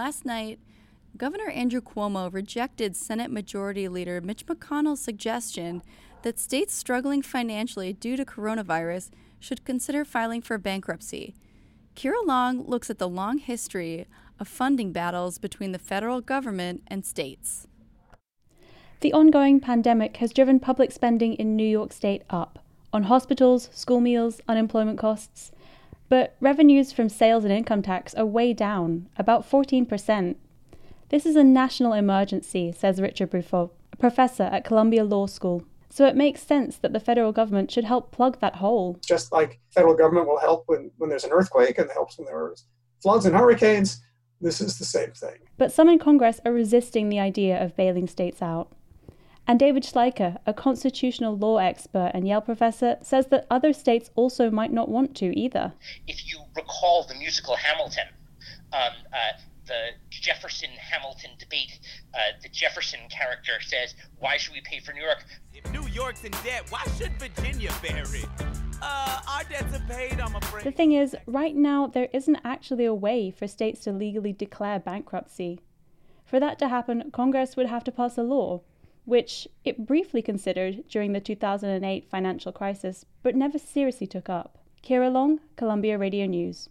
Last night, Governor Andrew Cuomo rejected Senate Majority Leader Mitch McConnell's suggestion that states struggling financially due to coronavirus should consider filing for bankruptcy. Kira Long looks at the long history of funding battles between the federal government and states. The ongoing pandemic has driven public spending in New York State up on hospitals, school meals, unemployment costs. But revenues from sales and income tax are way down, about 14%. This is a national emergency, says Richard Briffault, a professor at Columbia Law School. So it makes sense that the federal government should help plug that hole. Just like federal government will help when, when there's an earthquake and helps when there are floods and hurricanes, this is the same thing. But some in Congress are resisting the idea of bailing states out. And David Schleicher, a constitutional law expert and Yale professor, says that other states also might not want to either. If you recall the musical Hamilton, um, uh, the Jefferson Hamilton debate, uh, the Jefferson character says, Why should we pay for New York? If New York's in debt, why should Virginia bear it? Uh, our debts are paid, I'm afraid. The thing is, right now, there isn't actually a way for states to legally declare bankruptcy. For that to happen, Congress would have to pass a law, which it briefly considered during the 2008 financial crisis, but never seriously took up. Kira Long, Columbia Radio News.